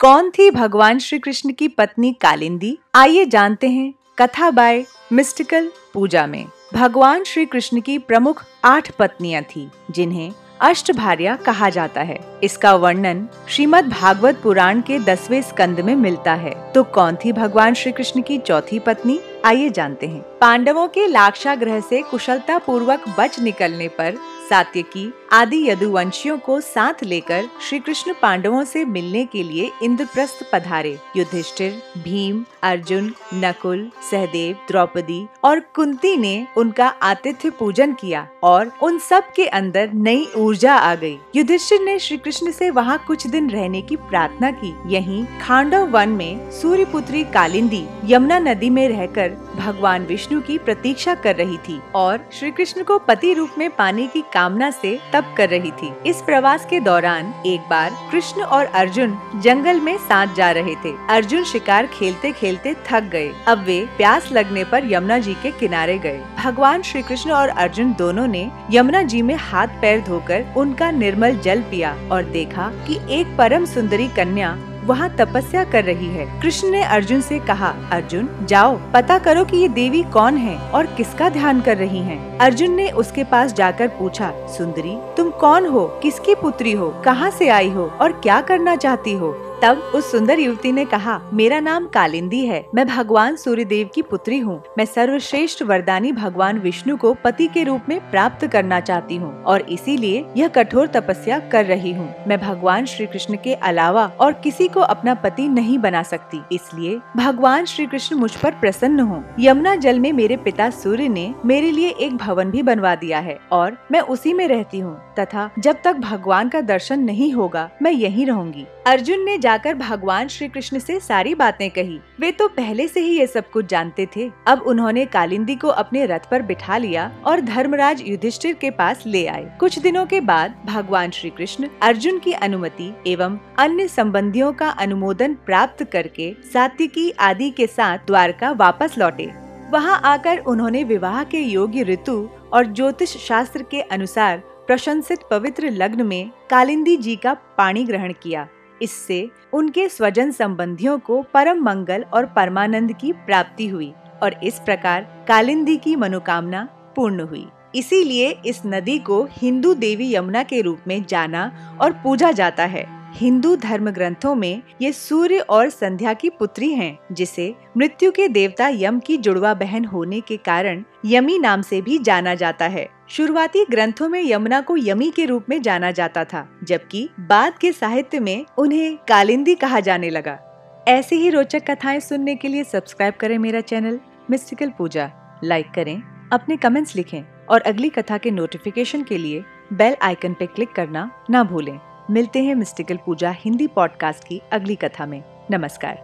कौन थी भगवान श्री कृष्ण की पत्नी कालिंदी? आइए जानते हैं कथा बाय मिस्टिकल पूजा में। भगवान श्री कृष्ण की प्रमुख आठ पत्नियाँ थी, जिन्हें अष्ट भार्या कहा जाता है। इसका वर्णन श्रीमद् भागवत पुराण के दसवें स्कंद में मिलता है। तो कौन थी भगवान श्री कृष्ण की चौथी पत्नी? आइए जानते हैं। पांडवों के लाक्षा ग्रह से कुशलता पूर्वक बच निकलने पर सात्यकी आदि यदुवंशियों को साथ लेकर श्री कृष्ण पांडवों से मिलने के लिए इंद्रप्रस्थ पधारे युधिष्ठिर, भीम, अर्जुन, नकुल, सहदेव, द्रौपदी और कुंती ने उनका आतिथ्य पूजन किया और उन सब के अंदर नई ऊर्जा आ गई। युधिष्ठिर ने श्री कृष्ण से वहाँ कुछ दिन रहने की प्रार्थना की यहीं खांडव वन में सूर्य पुत्री कालिंदी यमुना नदी में रहकर भगवान विष्णु की प्रतीक्षा कर रही थी और श्री कृष्ण को पति रूप में पाने की कामना से तप कर रही थी। इस प्रवास के दौरान एक बार कृष्ण और अर्जुन जंगल में साथ जा रहे थे। अर्जुन शिकार खेलते खेलते थक गए। अब वे प्यास लगने पर यमुना जी के किनारे गए। भगवान श्री कृष्ण और अर्जुन दोनों ने यमुना जी में हाथ पैर धोकर उनका निर्मल जल पिया और देखा कि एक परम सुंदरी कन्या वहाँ तपस्या कर रही है। कृष्ण ने अर्जुन से कहा, अर्जुन, जाओ, पता करो कि ये देवी कौन है और किसका ध्यान कर रही हैं। अर्जुन ने उसके पास जाकर पूछा, सुंदरी, तुम कौन हो? किसकी पुत्री हो? कहाँ से आई हो? और क्या करना चाहती हो? तब उस सुंदर युवती ने कहा, मेरा नाम कालिंदी है। मैं भगवान सूर्य देव की पुत्री हूँ। मैं सर्वश्रेष्ठ वरदानी भगवान विष्णु को पति के रूप में प्राप्त करना चाहती हूँ और इसीलिए यह कठोर तपस्या कर रही हूँ। मैं भगवान श्री कृष्ण के अलावा और किसी को अपना पति नहीं बना सकती। इसलिए भगवान श्री कृष्ण मुझ पर प्रसन्न हो। यमुना जल में मेरे पिता सूर्य ने मेरे लिए एक भवन भी बनवा दिया है और मैं उसी में रहती हूँ। तथा जब तक भगवान का दर्शन नहीं होगा, मैं यहीं रहूँगी। अर्जुन ने जाकर भगवान श्री कृष्ण से सारी बातें कही। वे तो पहले से ही ये सब कुछ जानते थे। अब उन्होंने कालिंदी को अपने रथ पर बिठा लिया और धर्मराज युधिष्ठिर के पास ले आए। कुछ दिनों के बाद भगवान श्री कृष्ण अर्जुन की अनुमति एवं अन्य संबंधियों का अनुमोदन प्राप्त करके सात्विकी आदि के साथ द्वारका वापस लौटे। वहाँ आकर उन्होंने विवाह के योग्य ऋतु और ज्योतिष शास्त्र के अनुसार प्रशंसित पवित्र लग्न में कालिंदी जी का पाणी ग्रहण किया। इससे उनके स्वजन संबंधियों को परम मंगल और परमानंद की प्राप्ति हुई और इस प्रकार कालिंदी की मनोकामना पूर्ण हुई। इसीलिए इस नदी को हिंदू देवी यमुना के रूप में जाना और पूजा जाता है। हिंदू धर्म ग्रंथों में ये सूर्य और संध्या की पुत्री हैं, जिसे मृत्यु के देवता यम की जुड़वा बहन होने के कारण यमी नाम से भी जाना जाता है। शुरुआती ग्रंथों में यमुना को यमी के रूप में जाना जाता था, जबकि बाद के साहित्य में उन्हें कालिंदी कहा जाने लगा। ऐसी ही रोचक कथाएँ सुनने के लिए सब्सक्राइब करें मेरा चैनल, मिस्टिकल पूजा। लाइक करें, अपने कमेंट्स लिखें और अगली कथा के नोटिफिकेशन के लिए बेल आइकन पे क्लिक करना ना भूलें। मिलते हैं मिस्टिकल पूजा हिंदी पॉडकास्ट की अगली कथा में। नमस्कार।